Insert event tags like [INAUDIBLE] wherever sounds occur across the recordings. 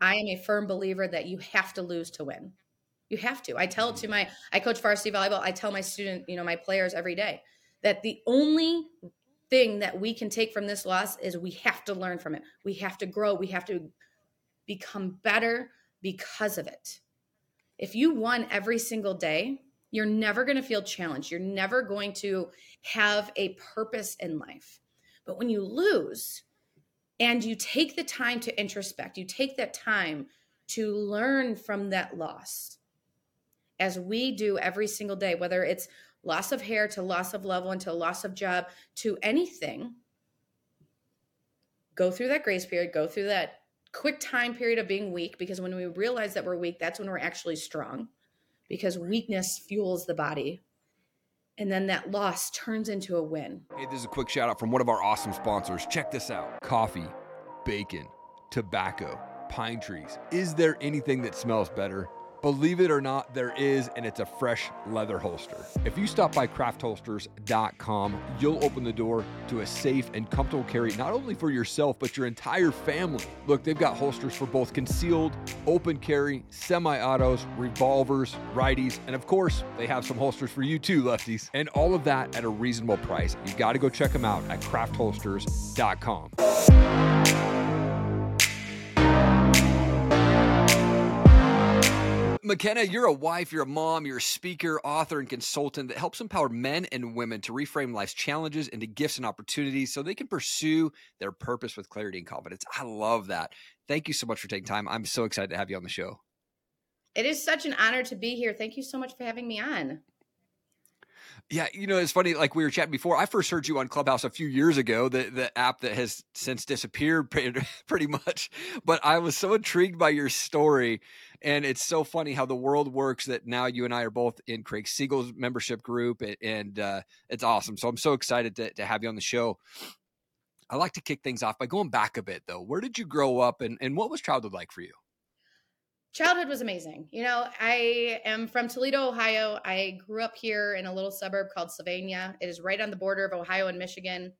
I am a firm believer that you have to lose to win. You have to. I tell it to mm-hmm. my, I coach varsity volleyball. I tell my student, you know, my players every day that the only thing that we can take from this loss is we have to learn from it. We have to grow. We have to become better because of it. If you won every single day, you're never going to feel challenged. You're never going to have a purpose in life. But when you lose and you take the time to introspect, you take that time to learn from that loss, as we do every single day, whether it's loss of hair to loss of loved one to loss of job to anything, go through that grace period, go through that quick time period of being weak, because when we realize that we're weak, that's when we're actually strong, because weakness fuels the body. And then that loss turns into a win. Hey, this is a quick shout out from one of our awesome sponsors. Check this out coffee, bacon, tobacco, pine trees. Is there anything that smells better? Believe it or not, there is, and it's a fresh leather holster. If you stop by craftholsters.com, you'll open the door to a safe and comfortable carry, not only for yourself, but your entire family. Look, they've got holsters for both concealed, open carry, semi autos, revolvers, righties, and of course, they have some holsters for you too, lefties. And all of that at a reasonable price. You've got to go check them out at craftholsters.com. McKenna, you're a wife, you're a mom, you're a speaker, author, and consultant that helps empower men and women to reframe life's challenges into gifts and opportunities so they can pursue their purpose with clarity and confidence. I love that. Thank you so much for taking time. I'm so excited to have you on the show. It is such an honor to be here. Thank you so much for having me on. Yeah, you know, it's funny. Like we were chatting before, I first heard you on Clubhouse a few years ago, the the app that has since disappeared [LAUGHS] pretty much. But I was so intrigued by your story, and it's so funny how the world works. That now you and I are both in Craig Siegel's membership group, and uh, it's awesome. So I'm so excited to to have you on the show. I like to kick things off by going back a bit, though. Where did you grow up, and and what was childhood like for you? Childhood was amazing. You know, I am from Toledo, Ohio. I grew up here in a little suburb called Sylvania. It is right on the border of Ohio and Michigan.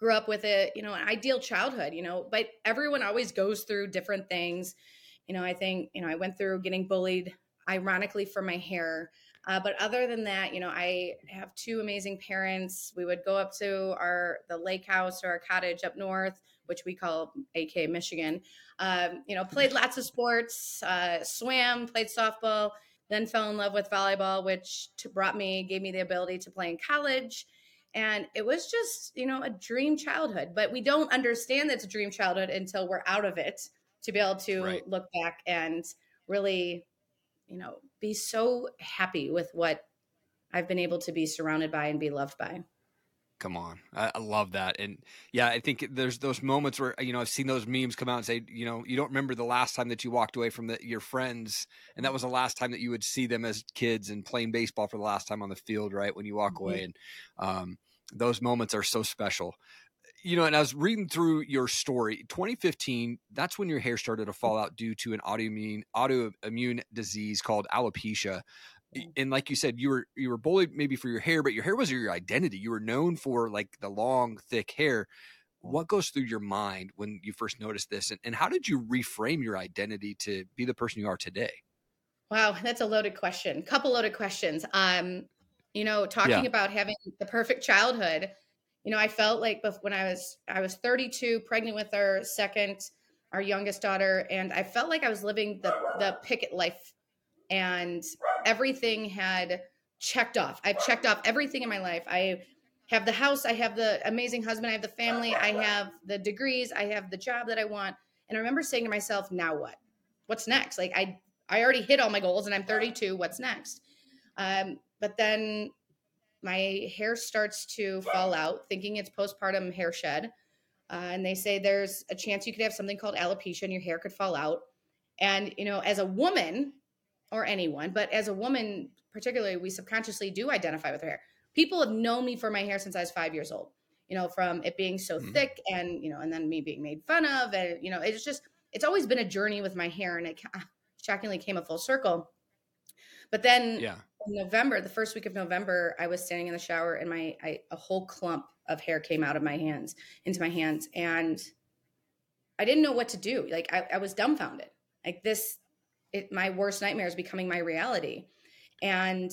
Grew up with it, you know, an ideal childhood, you know, but everyone always goes through different things. You know, I think, you know, I went through getting bullied, ironically, for my hair. Uh, but other than that, you know, I have two amazing parents. We would go up to our the lake house or our cottage up north, which we call AK Michigan. Um, you know, played lots of sports, uh, swam, played softball, then fell in love with volleyball, which brought me, gave me the ability to play in college. And it was just, you know, a dream childhood. But we don't understand that it's a dream childhood until we're out of it to be able to right. look back and really, you know, be so happy with what I've been able to be surrounded by and be loved by. Come on. I, I, love that. And yeah, I think there's those moments where, you know, I've seen those memes come out and say, you know, you don't remember the last time that you walked away from the, your friends. And that was the last time that you would see them as kids and playing baseball for the last time on the field, right? When you walk mm-hmm. away. And um, those moments are so special. You know, and I was reading through your story, 2015, that's when your hair started to fall out due to an autoimmune autoimmune disease called alopecia and like you said you were you were bullied maybe for your hair but your hair was your identity. You were known for like the long thick hair. What goes through your mind when you first noticed this and, and how did you reframe your identity to be the person you are today? Wow that's a loaded question couple loaded questions. Um you know talking yeah. about having the perfect childhood you know i felt like when i was i was 32 pregnant with our second our youngest daughter and i felt like i was living the the picket life and everything had checked off. I've checked off everything in my life. I have the house, I have the amazing husband, I have the family, I have the degrees, I have the job that I want. And I remember saying to myself, now what? What's next? Like I I already hit all my goals and I'm 32. What's next? Um, but then my hair starts to fall out, thinking it's postpartum hair shed. Uh, and they say there's a chance you could have something called alopecia and your hair could fall out. And, you know, as a woman, or anyone, but as a woman, particularly, we subconsciously do identify with her hair. People have known me for my hair since I was five years old. You know, from it being so mm-hmm. thick, and you know, and then me being made fun of, and you know, it's just it's always been a journey with my hair, and it [LAUGHS] shockingly came a full circle. But then, yeah. November, the first week of November, I was standing in the shower, and my I, a whole clump of hair came out of my hands into my hands, and I didn't know what to do. Like I, I was dumbfounded. Like this, it, my worst nightmare is becoming my reality. And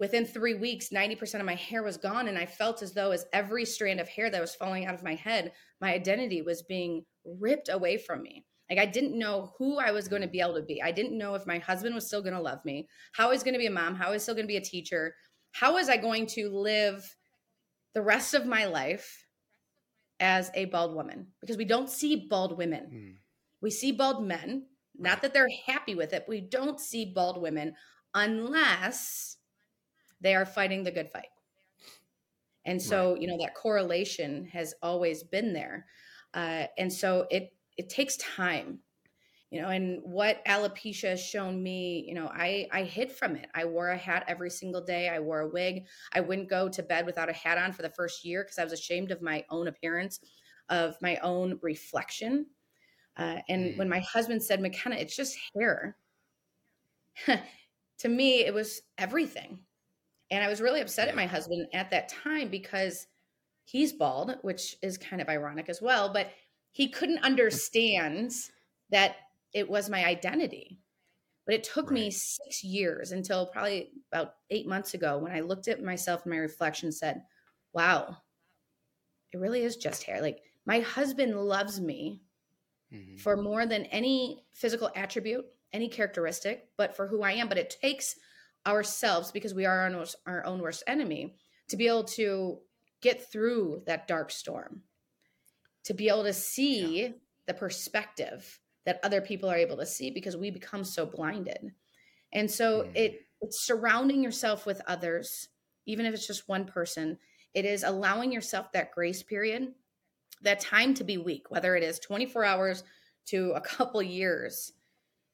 within three weeks, 90% of my hair was gone. And I felt as though as every strand of hair that was falling out of my head, my identity was being ripped away from me. Like I didn't know who I was going to be able to be. I didn't know if my husband was still going to love me, how I was going to be a mom, how I was still going to be a teacher, how was I going to live the rest of my life as a bald woman? Because we don't see bald women. Mm. We see bald men, not that they're happy with it, we don't see bald women unless they are fighting the good fight. And so, right. you know, that correlation has always been there. Uh, and so it it takes time you know and what alopecia has shown me you know i i hid from it. I wore a hat every single day. I wore a wig. I wouldn't go to bed without a hat on for the first year because i was ashamed of my own appearance of my own reflection. Uh, and mm. when my husband said mckenna it's just hair [LAUGHS] to me it was everything. And i was really upset at my husband at that time because he's bald which is kind of ironic as well but he couldn't understand that it was my identity. But it took right. me six years until probably about eight months ago when I looked at myself in my reflection and said, wow, it really is just hair. Like my husband loves me mm-hmm. for more than any physical attribute, any characteristic, but for who I am. But it takes ourselves, because we are our own, our own worst enemy, to be able to get through that dark storm to be able to see yeah. the perspective that other people are able to see because we become so blinded. And so mm. it it's surrounding yourself with others, even if it's just one person. It is allowing yourself that grace period, that time to be weak, whether it is 24 hours to a couple years.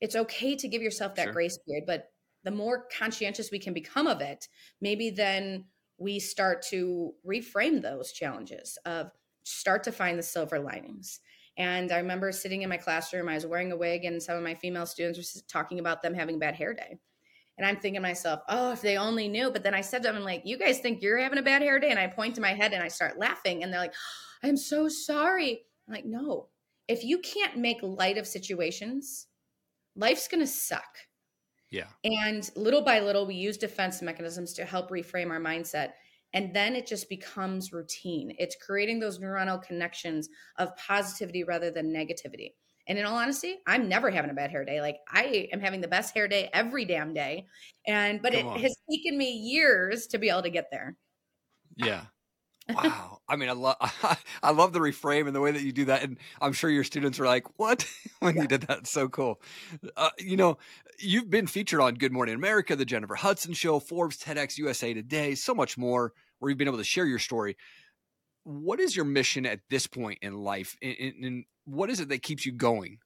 It's okay to give yourself that sure. grace period, but the more conscientious we can become of it, maybe then we start to reframe those challenges of start to find the silver linings. And I remember sitting in my classroom, I was wearing a wig, and some of my female students were talking about them having a bad hair day. And I'm thinking to myself, oh, if they only knew. But then I said to them, I'm like, you guys think you're having a bad hair day? And I point to my head and I start laughing. And they're like, I'm so sorry. I'm like, no, if you can't make light of situations, life's going to suck. Yeah. And little by little, we use defense mechanisms to help reframe our mindset. And then it just becomes routine. It's creating those neuronal connections of positivity rather than negativity. And in all honesty, I'm never having a bad hair day. Like I am having the best hair day every damn day. And but Come it on. has taken me years to be able to get there. Yeah. Wow. I mean, I love [LAUGHS] I love the reframe and the way that you do that, and I'm sure your students were like, "What?" [LAUGHS] when yeah. you did that. It's so cool. Uh, you know, you've been featured on Good Morning America, The Jennifer Hudson Show, Forbes, TEDx USA Today, so much more, where you've been able to share your story. What is your mission at this point in life, and, and what is it that keeps you going?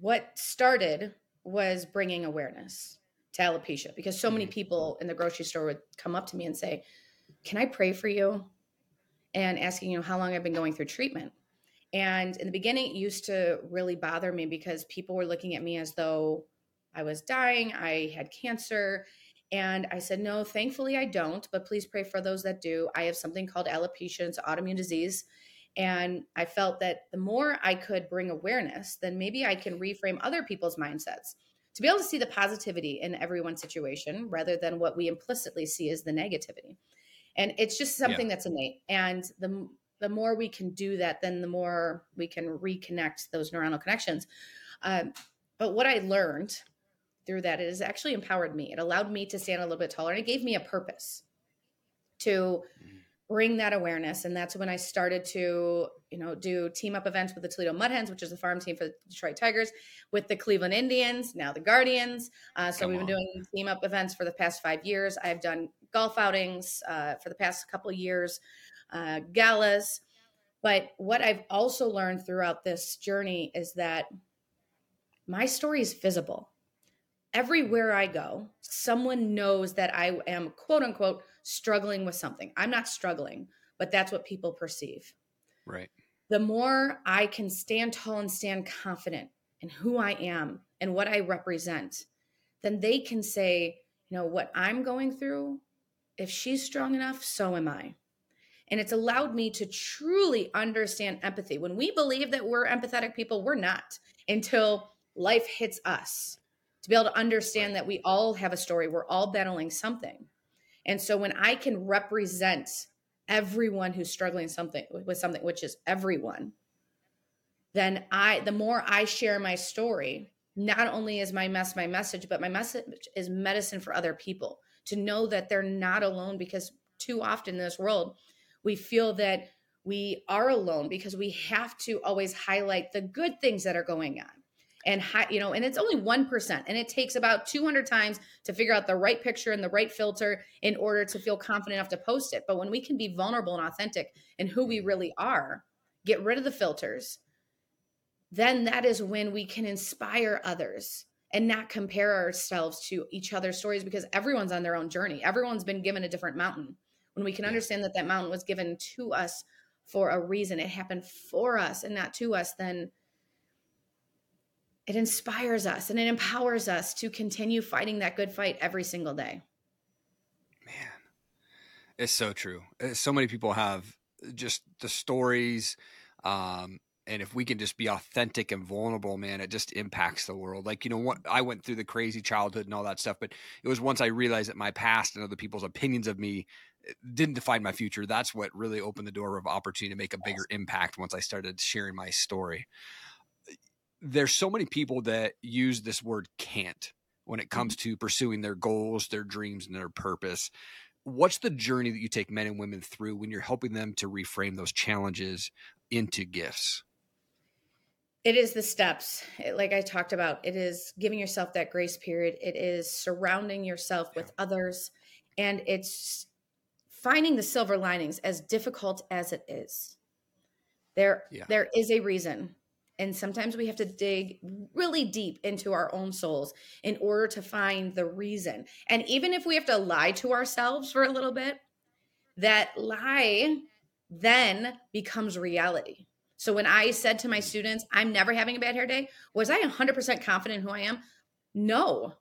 What started was bringing awareness to alopecia because so many mm-hmm. people in the grocery store would come up to me and say, "Can I pray for you?" and asking you know how long I've been going through treatment. And in the beginning, it used to really bother me because people were looking at me as though I was dying, I had cancer. And I said, no, thankfully I don't, but please pray for those that do. I have something called alopecia, it's autoimmune disease. And I felt that the more I could bring awareness, then maybe I can reframe other people's mindsets to be able to see the positivity in everyone's situation rather than what we implicitly see as the negativity. And it's just something yeah. that's innate. And the the more we can do that, then the more we can reconnect those neuronal connections. Um, but what I learned through that is actually empowered me. It allowed me to stand a little bit taller and it gave me a purpose to bring that awareness. And that's when I started to, you know, do team up events with the Toledo Mud Hens, which is the farm team for the Detroit Tigers, with the Cleveland Indians, now the Guardians. Uh, so Come we've been doing team up events for the past five years. I've done golf outings uh, for the past couple years uh, galas. But what I've also learned throughout this journey is that my story is visible. Everywhere I go, someone knows that I am quote unquote struggling with something. I'm not struggling, but that's what people perceive. Right. The more I can stand tall and stand confident in who I am and what I represent, then they can say, you know, what I'm going through, if she's strong enough, so am I. And it's allowed me to truly understand empathy. When we believe that we're empathetic people, we're not until life hits us to be able to understand that we all have a story. We're all battling something. And so when I can represent everyone who's struggling something with something, which is everyone, then I the more I share my story, not only is my mess my message, but my message is medicine for other people to know that they're not alone because too often in this world we feel that we are alone because we have to always highlight the good things that are going on. And you know and it's only 1% and it takes about 200 times to figure out the right picture and the right filter in order to feel confident enough to post it. But when we can be vulnerable and authentic and who we really are get rid of the filters then that is when we can inspire others and not compare ourselves to each other's stories because everyone's on their own journey everyone's been given a different mountain when we can understand that that mountain was given to us for a reason it happened for us and not to us then it inspires us and it empowers us to continue fighting that good fight every single day. Man, it's so true. Uh, so many people have just the stories. Um, and if we can just be authentic and vulnerable, man, it just impacts the world. Like, you know, what I went through the crazy childhood and all that stuff, but it was once I realized that my past and other people's opinions of me eh, didn't define my future. That's what really opened the door of opportunity to make a bigger impact once I started sharing my story there's so many people that use this word can't when it comes mm-hmm. to pursuing their goals, their dreams, and their purpose. What's the journey that you take men and women through when you're helping them to reframe those challenges into gifts? It is the steps, like I talked about. It is giving yourself that grace period. It is surrounding yourself with others. And it's finding the silver linings as difficult as it is. There, yeah. there is a reason and sometimes we have to dig really deep into our own souls in order to find the reason. And even if we have to lie to ourselves for a little bit, that lie then becomes reality. So when I said to my students, I'm never having a bad hair day, was I 100% confident in who I am? No.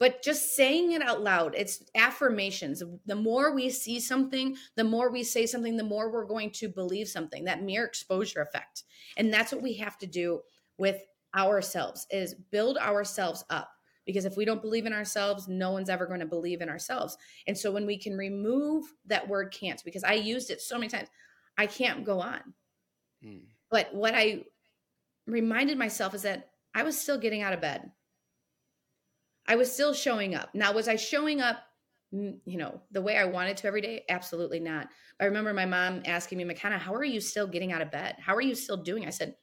But just saying it out loud it's affirmations. The more we see something the more we say something the more we're going to believe something that mere exposure effect. And that's what we have to do with ourselves is build ourselves up. Because if we don't believe in ourselves no one's ever going to believe in ourselves. And so when we can remove that word can't because i used it so many times i can't go on mm. but what i reminded myself is that i was still getting out of bed I was still showing up. Now, was I showing up, you know, the way I wanted to every day? Absolutely not. I remember my mom asking me, McKenna, how are you still getting out of bed? How are you still doing? I said,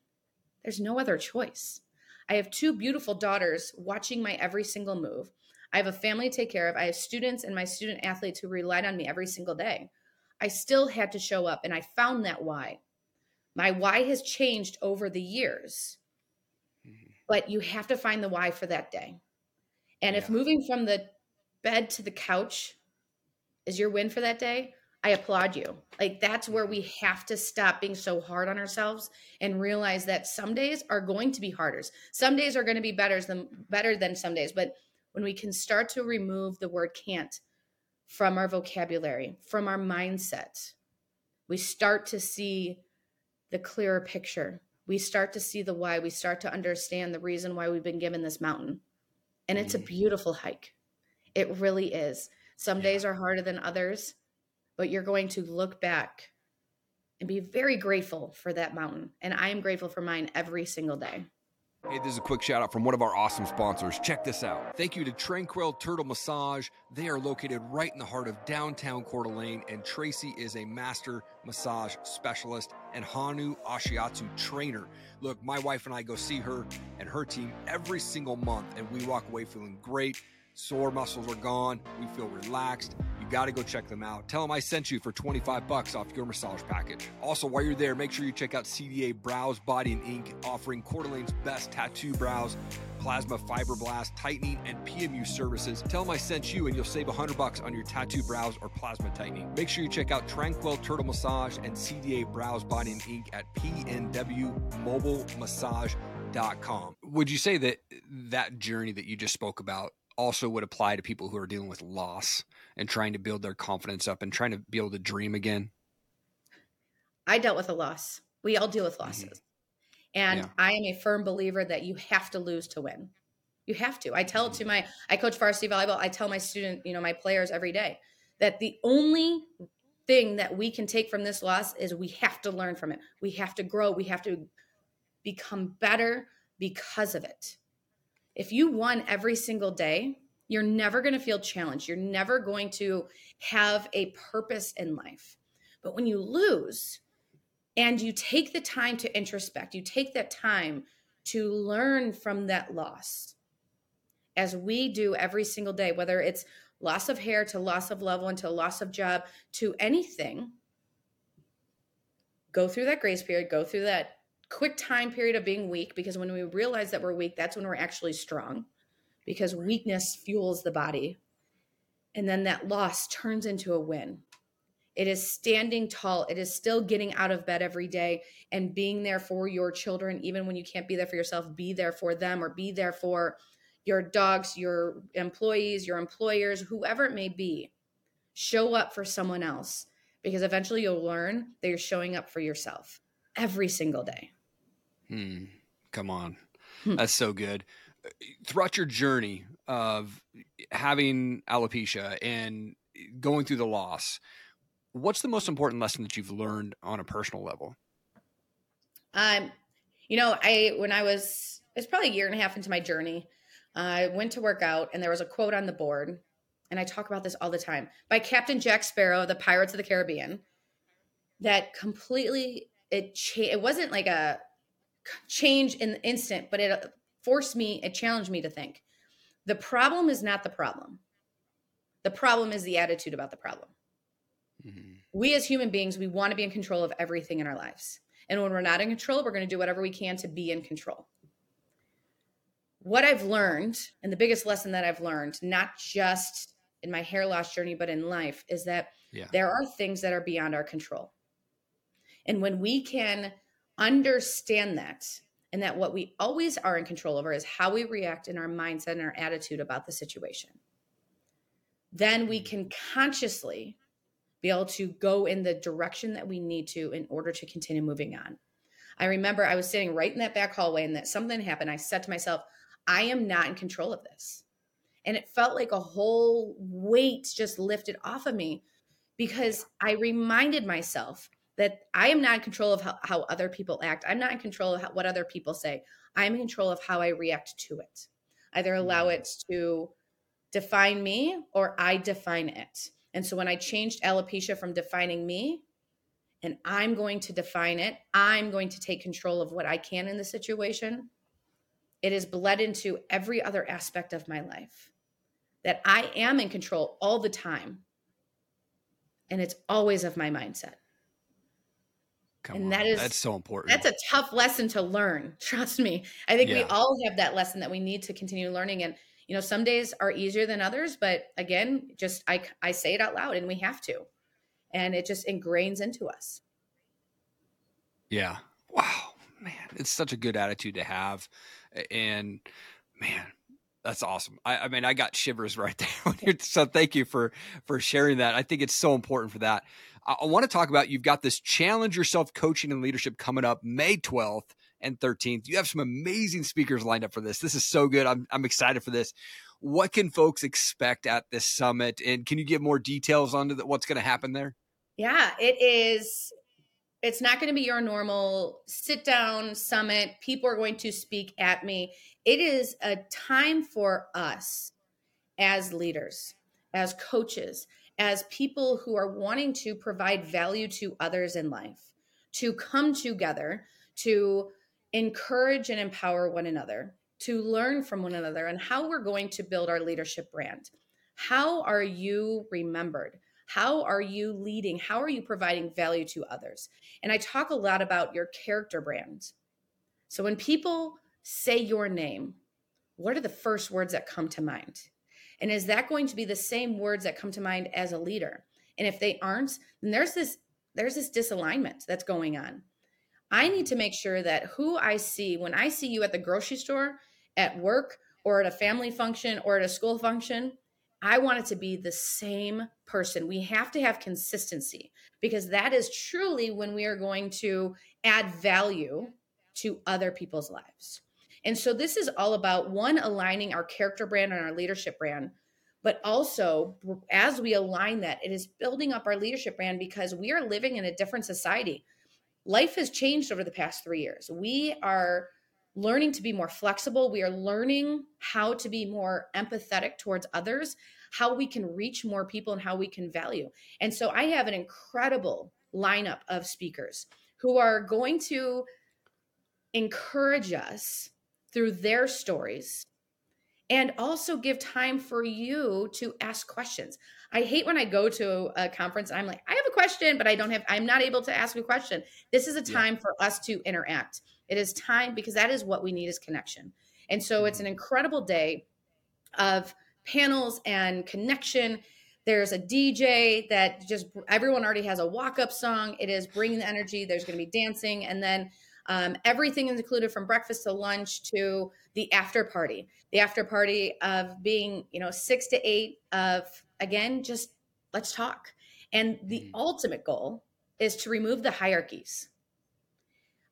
there's no other choice. I have two beautiful daughters watching my every single move. I have a family to take care of. I have students and my student athletes who relied on me every single day. I still had to show up, and I found that why. My why has changed over the years, mm-hmm. but you have to find the why for that day. And yeah. if moving from the bed to the couch is your win for that day, I applaud you. Like that's where we have to stop being so hard on ourselves and realize that some days are going to be harder. Some days are going to be better than better than some days, but when we can start to remove the word can't from our vocabulary, from our mindset, we start to see the clearer picture. We start to see the why. We start to understand the reason why we've been given this mountain. And it's a mm. beautiful hike. It really is. Some yeah. days are harder than others, but you're going to look back and be very grateful for that mountain. And I am grateful for mine every single day. Hey, this is a quick shout out from one of our awesome sponsors. Check this out. Thank you to Tranquil Turtle Massage. They are located right in the heart of downtown Coeur d'Alene, and Tracy is a master massage specialist and Hanu Ashiatsu trainer. Look, my wife and I go see her and her team every single month, and we walk away feeling great. Sore muscles are gone. We feel relaxed. You got to go check them out. Tell them I sent you for 25 bucks off your massage package. Also, while you're there, make sure you check out CDA Brows Body and Ink, offering Coeur best tattoo brows, plasma fibroblast tightening, and PMU services. Tell them I sent you and you'll save 100 bucks on your tattoo brows or plasma tightening. Make sure you check out Tranquil Turtle Massage and CDA Brows Body and Ink at pnwmobilemassage.com. Would you say that that journey that you just spoke about also would apply to people who are dealing with loss and trying to build their confidence up and trying to be able to dream again? I dealt with a loss. We all deal with mm-hmm. losses. Mm-hmm. And yeah. I am a firm believer that you have to lose to win. You have to. I tell it to mm-hmm. my, I coach varsity volleyball. I tell my student, you know, my players every day that the only thing that we can take from this loss is we have to learn from it. We have to grow. We have to become better because of it. If you won every single day, you're never going to feel challenged. You're never going to have a purpose in life. But when you lose and you take the time to introspect, you take that time to learn from that loss, as we do every single day, whether it's loss of hair to loss of loved one to loss of job to anything, go through that grace period, go through that quick time period of being weak because when we realize that we're weak, that's when we're actually strong because weakness fuels the body. And then that loss turns into a win. It is standing tall. It is still getting out of bed every day and being there for your children, even when you can't be there for yourself. Be there for them or be there for your dogs, your employees, your employers, whoever it may be. Show up for someone else because eventually you'll learn that you're showing up for yourself every single day. Hmm. Come on. Hmm. That's so good. Throughout your journey of having alopecia and going through the loss, what's the most important lesson that you've learned on a personal level? Um, you know, I when I was it's probably a year and a half into my journey, I went to work out and there was a quote on the board, and I talk about this all the time by Captain Jack Sparrow, the Pirates of the Caribbean, that completely it cha- it wasn't like a change in the instant, but it uh, forced me, it challenged me to think. The problem is not the problem. The problem is the attitude about the problem. Mm-hmm. We as human beings, we want to be in control of everything in our lives. And when we're not in control, we're going to do whatever we can to be in control what I've learned, and the biggest lesson that I've learned, not just in my hair loss journey, but in life, is that yeah. there are things that are beyond our control. And when we can understand that, and that what we always are in control over is how we react in our mindset and our attitude about the situation, then we can consciously be able to go in the direction that we need to in order to continue moving on. I remember I was sitting right in that back hallway and that something happened. I said to myself, I am not in control of this. And it felt like a whole weight just lifted off of me because I reminded myself that I am not in control of how, how other people act. I'm not in control of how, what other people say. I'm in control of how I react to it. Either allow mm. it to define me or I define it. And so when I changed alopecia from defining me and I'm going to define it, I'm going to take control of what I can in the situation it is bled into every other aspect of my life that I am in control all the time. And it's always of my mindset. Come and on. that is that's so important. That's a tough lesson to learn. [LAUGHS] Trust me. I think yeah. we all have that lesson that we need to continue learning. And you know, some days are easier than others, but again, just I I say it out loud and we have to. And it just ingrains into us. Yeah. Wow. Man, it's such a good attitude to have and man that's awesome. I, I, mean, I got shivers [LAUGHS] right there. so thank you for for sharing that. I think it's so important for that. I, I want to talk about you've got this challenge yourself coaching and leadership coming up May 12th and 13th. You have some amazing speakers lined up for this. This is so good. I'm I'm excited for this. What can folks expect at this summit? And can you give more details on what's going to happen there? Yeah, it is it's not going to be your normal sit down summit. People are going to speak at me. It is a time for us as leaders, as coaches, as people who are wanting to provide value to others in life, to come together, to encourage and empower one another, to learn from one another, and how we're going to build our leadership brand. How are you remembered? How are you leading? How are you providing value to others? And I talk a lot about your character brand. So when people say your name, what are the first words that come to mind? And is that going to be the same words that come to mind as a leader? And if they aren't, then there's this there's this disalignment that's going on. I need to make sure that who I see when I see you at the grocery store, at work, or at a family function or at a school function, I want it to be the same person. We have to have consistency because that is truly when we are going to add value to other people's lives. And so this is all about one aligning our character brand and our leadership brand, but also as we align that, it is building up our leadership brand because we are living in a different society. Life has changed over the past 3 years. We are learning to be more flexible. We are learning how to be more empathetic towards others, how we can reach more people, and how we can value. And so I have an incredible lineup of speakers who are going to encourage us through their stories and also give time for you to ask questions. I hate when I go to a conference and I'm like, I have a question, but I don't have, I'm not able to ask a question. This is a time yeah. for us to interact. It is time because that is what we need is connection. And so it's an mm-hmm. incredible day of panels and connection. There's a DJ that just everyone already has a walk up song. It is bringing the energy. There's going to be dancing. And then um, everything is included from breakfast to lunch to the after party. The after party of being, you know, six to eight of, again, just let's talk. And the mm-hmm. ultimate goal is to remove the hierarchies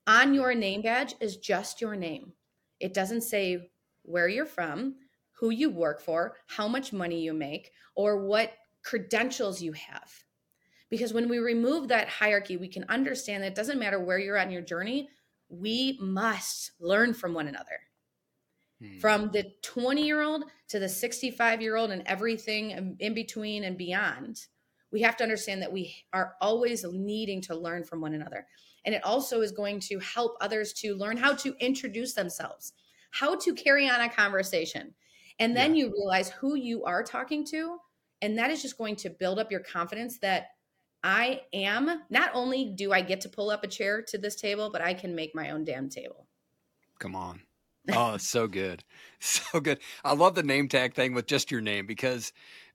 on your name badge is just your name. It doesn't say where you're from, who you work for, how much money you make, or what credentials you have. Because when we remove that hierarchy, we can understand that it doesn't matter where you're at in your journey, we must learn from one another. Hmm. From the 20 year old to the 65 year old and everything in between and beyond, we have to understand that we are always needing to learn from one another. And it also is going to help others to learn how to introduce themselves, how to carry on a conversation. And then yeah. you realize who you are talking to. And that is just going to build up your confidence that I am not only do I get to pull up a chair to this table, but I can make my own damn table. Come on. Oh, so good. [LAUGHS] So good. I love the name tag thing with just your name because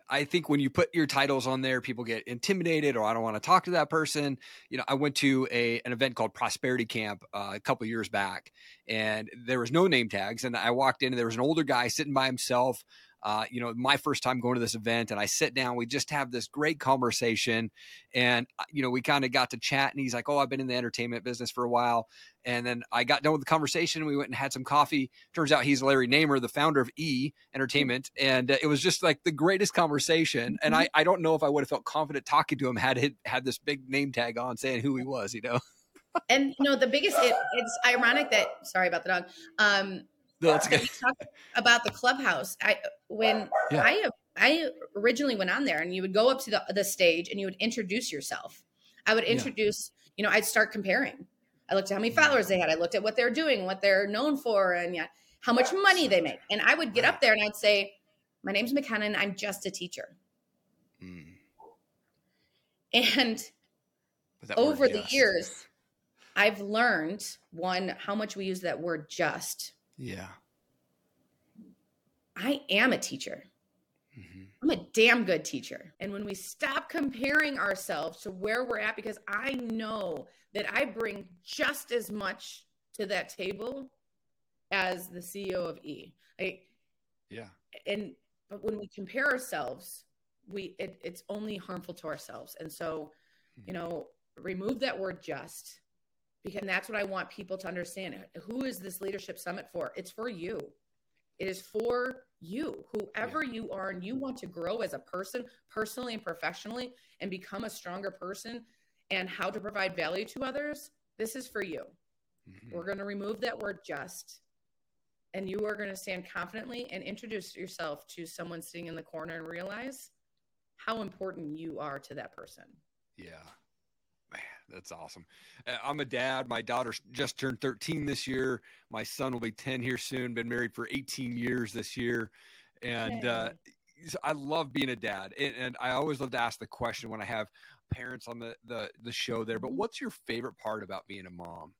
I think when you put your titles on there, people get intimidated or I don't want to talk to that person. You know, I went to a an event called Prosperity Camp uh, a couple years back, and there was no name tags. And I walked in, and there was an older guy sitting by himself uh, you know, my first time going to this event, and I sit down. We just have this great conversation, and uh, you know, we kind of got to chat. And he's like, "Oh, I've been in the entertainment business for a while." And then I got done with the conversation. We went and had some coffee. Turns out he's Larry Namer, the founder of E Entertainment, and uh, it was just like the greatest conversation. And mm-hmm. I, I don't know if I would have felt confident talking to him had it had this big name tag on saying who he was. You know. and you know the biggest it, it's ironic that sorry about the dog um no, that's good. About the clubhouse. I when yeah. I I originally went on there, and you would go up to the, the stage and you would introduce yourself. I would introduce, yeah. you know, I'd start comparing. I looked at how many mm. followers they had. I looked at what they're doing, what they're known for, and yeah, how much money they make. And I would get up there and I'd say, "My name's McKenna. I'm just a teacher." Mm. And over the years, I've learned one how much we use that word "just." Yeah. I am a teacher. Mm-hmm. I'm a damn good teacher. And when we stop comparing ourselves to where we're at, because I know that I bring just as much to that table as the CEO of E. I, yeah. And but when we compare ourselves, we it, it's only harmful to ourselves. And so, mm-hmm. you know, remove that word just because that's what I want people to understand. Who is this leadership summit for? It's for you. It is for you, whoever yeah. you are, and you want to grow as a person, personally and professionally, and become a stronger person and how to provide value to others. This is for you. Mm-hmm. We're going to remove that word just, and you are going to stand confidently and introduce yourself to someone sitting in the corner and realize how important you are to that person. Yeah that's awesome. Uh, I'm a dad. My daughter just turned 13 this year. My son will be 10 here soon. Been married for 18 years this year, and uh, I love being a dad. And, and, I always love to ask the question when I have parents on the the, the show there. But mm-hmm. what's your favorite part about being a mom?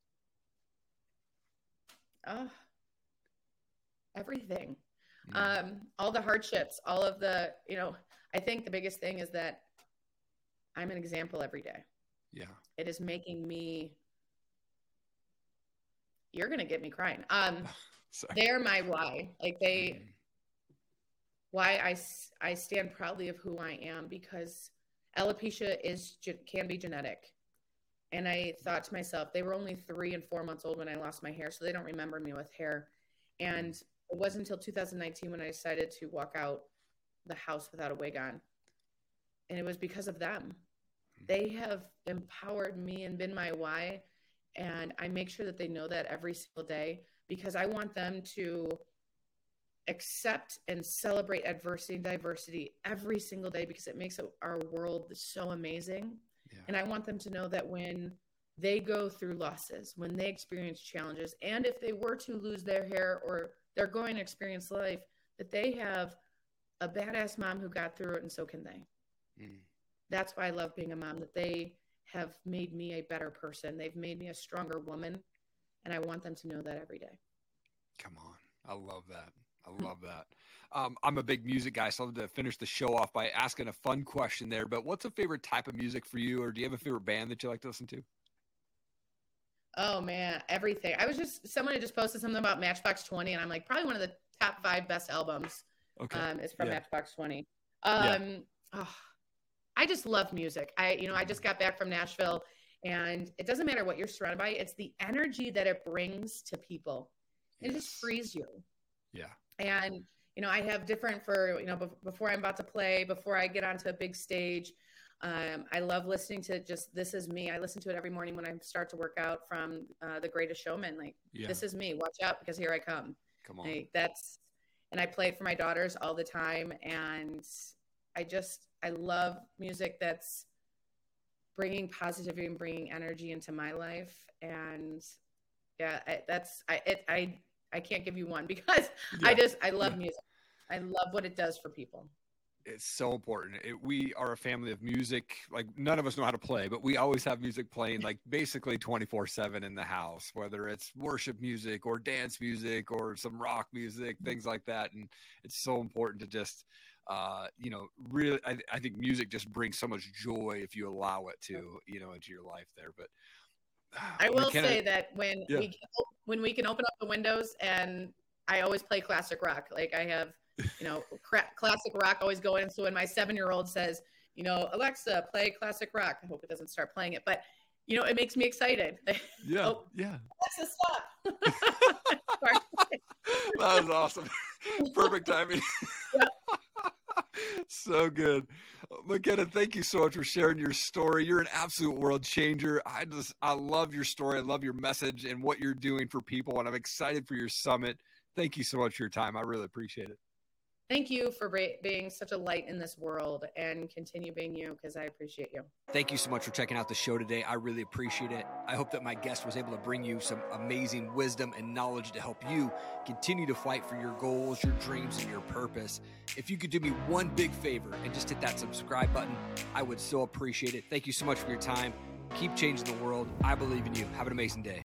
Oh, everything. Mm. Um, all the hardships, all of the, you know, I think the biggest thing is that I'm an example every day. Yeah. It is making me you're gonna get me crying. Um [LAUGHS] they're my why. Like they why I, I stand proudly of who I am because alopecia is can be genetic. And I thought to myself, they were only three and four months old when I lost my hair, so they don't remember me with hair. And it wasn't until 2019 when I decided to walk out the house without a wig on. And it was because of them. They have empowered me and been my why. And I make sure that they know that every single day because I want them to accept and celebrate adversity and diversity every single day because it makes our world so amazing. Yeah. And I want them to know that when they go through losses, when they experience challenges, and if they were to lose their hair or they're going to experience life, that they have a badass mom who got through it, and so can they. Mm. That's why I love being a mom, that they have made me a better person. They've made me a stronger woman. And I want them to know that every day. Come on. I love that. I love that. Um, I'm a big music guy, so i love to finish the show off by asking a fun question there. But what's a favorite type of music for you, or do you have a favorite band that you like to listen to? Oh man, everything. I was just someone had just posted something about Matchbox Twenty, and I'm like, probably one of the top five best albums. Okay, um, is from yeah. Matchbox Twenty. Um, yeah. oh, I just love music. I, you know, I just got back from Nashville, and it doesn't matter what you're surrounded by; it's the energy that it brings to people. Yes. It just frees you. Yeah and you know i have different for you know before i'm about to play before i get onto a big stage um, i love listening to just this is me i listen to it every morning when i start to work out from uh, the greatest showman like yeah. this is me watch out because here i come come on like, that's and i play it for my daughters all the time and i just i love music that's bringing positivity and bringing energy into my life and yeah I, that's i it, i I can't give you one [LAUGHS] because yeah. I just I love yeah. music. I love what it does for people. It's so important. It, we are a family of music. Like none of us know how to play, but we always have music playing like basically 24/7 in the house, whether it's worship music or dance music or some rock music, things like that. And it's so important to just uh, you know, really, I, I, think music just brings so much joy if you allow it to, you know, into your life there. But I [SIGHS] will McKenna, say that when yeah. we when we can open up the windows and I always play classic rock. Like I have, you know, [LAUGHS] cra- classic rock always going. So when my seven year old says, you know, Alexa, play classic rock, I hope it doesn't start playing it, but you know, it makes me excited. [LAUGHS] Yeah, oh, yeah. Alexa, stop. [LAUGHS] that was awesome. Perfect timing. So good. McKenna, thank you so much for sharing your story. You're an absolute world changer. I just, I love your story. I love your message and what you're doing for people. And I'm excited for your summit. Thank you so much for your time. I really appreciate it. Thank you for being such a light in this world and continue being you because I appreciate you. Thank you so much for checking out the show today. I really appreciate it. I hope that my guest was able to bring you some amazing wisdom and knowledge to help you continue to fight for your goals, your dreams, and your purpose. If you could do me one big favor and just hit that subscribe button, I would so appreciate it. Thank you so much for your time. Keep changing the world. I believe in you. Have an amazing day.